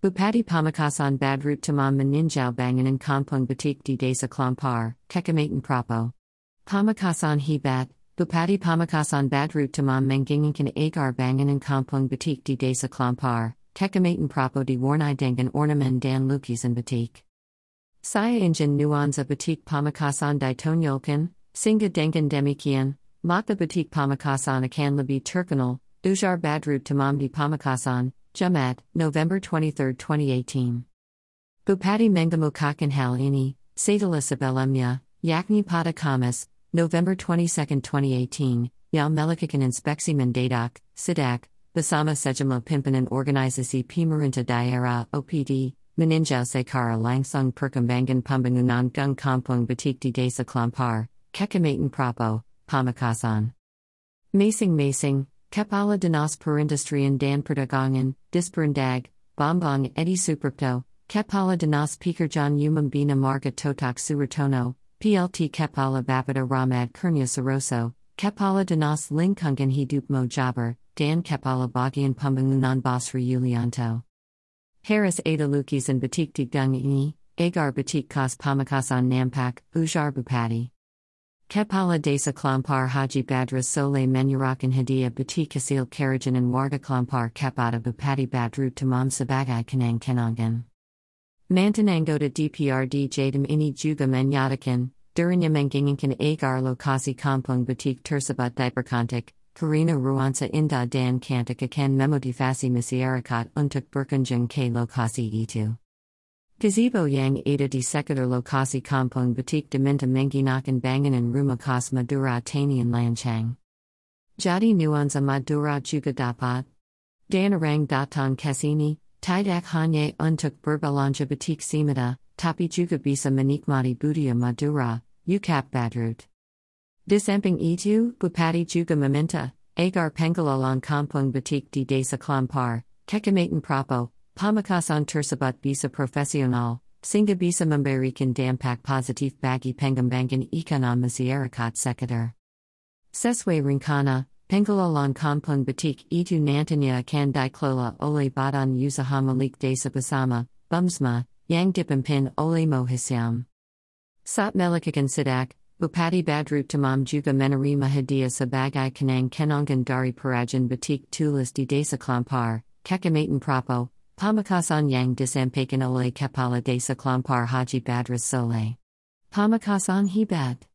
Bupati Pamekasan Badrut Tamam Maninjao Banganan Kampung Batik di Desa Klampar, Kekamaten Prapo. Pamekasan Hebat, Bupati Pamekasan Badrut Tamam Menginginkan Agar Banganan Kampung Batik di Desa Klampar, Kekamaten Prapo di Warnai Dangan Ornamen Dan Lukisan Batik. Saya Injin Nuanza Batik Pamekasan Ditonyolkan, Singa Dengan Demikian, Makta Batik Pamekasan Akan Labi Turkanal, Ujar Badrut Tamamdi Pamekasan, Jamat, November 23, 2018. Bupati Mengamukakan Halini, Sadala Sabelemya, Yakni Pada Kamas, November 22, 2018, Yal Melikakan Inspeksi Mendadak, Sidak, Basama Sejama Pimpanan Organizasi Pimarinta Daera, OPD, Meninjau Sekara Langsung Perkembangan Pembangunan Gung Kampung Batik di Desa Klampar, Kekamaten Prapo, Pamekasan. Masing Masing, Kepala Dinas Perindustrian dan Perdagangan, Disperindag, Bombong Edi Suprapto, Kepala Dinas Pekerjaan Umum Bina Marga Totak Suartono, PLT Kepala Bapeda Ramad Kurnia Saroso, Kepala Dinas Lingkungan Hidupmo Jabar, Dan Kepala Bagian Pembangunan Basri Yulianto. Harris Ada Lukis and Batik Digung Ini, Agar Batik Kas Pamekasan Nampak, Ujar Bupati. Kepala Desa Klampar Haji Badra Sole Menurakan Hadia Bati Kasil Karajan and Warga Klampar Kepata Bupati Badru Tamam Sabagai Kanang Kenangan. Mantanangoda DPRD Jadam Ini Juga Menyatakan, Durinya Menginginkan Agar Lokasi Kampung Batik Tersabat Diperkantik, Karina Ruansa Inda Dan Kantik Akan Memodifasi Masiarakat Untuk Berkunjung K Lokasi Itu. Gazebo Yang Ada di Sekitar Lokasi Kampung Batik Deminta Menginakan Banganan Rumah Khas Madura Tanian Lanchang. Jadi Nuanza Madura Juga Dapat. Danarang Datang Kesini, Tidak Hanye Untuk Berbelanja Batik Simada, Tapi Juga Bisa Menikmati Budia Madura, Ukap Badrut. Disamping Itu, Bupati Juga Meminta, Agar Pengalalang Kampung Batik di Desa Klampar, Kekamaten Prapo, Pamekasan tersabat bisa profesional, sehingga bisa memberikan dampak positif bagi pengembangan ekonomi masyarakat sekitar. Sesuai rencana, pengelolaan kampung batik itu nantinya akan dikelola oleh Badan Usaha Milik Desa Bersama, Bumsma, yang dipimpin oleh Mohisyam. Sat Melikakan Sidak, Bupati Badrut Tamam juga menerima hadiah sebagai kenang kenangan dari perajan batik tulis di Desa Klampar, Kekamaten Prapo, Pamekasan yang disampaikan oleh Kepala Desa Klampar Haji Badras Sole. Pamekasan Hebat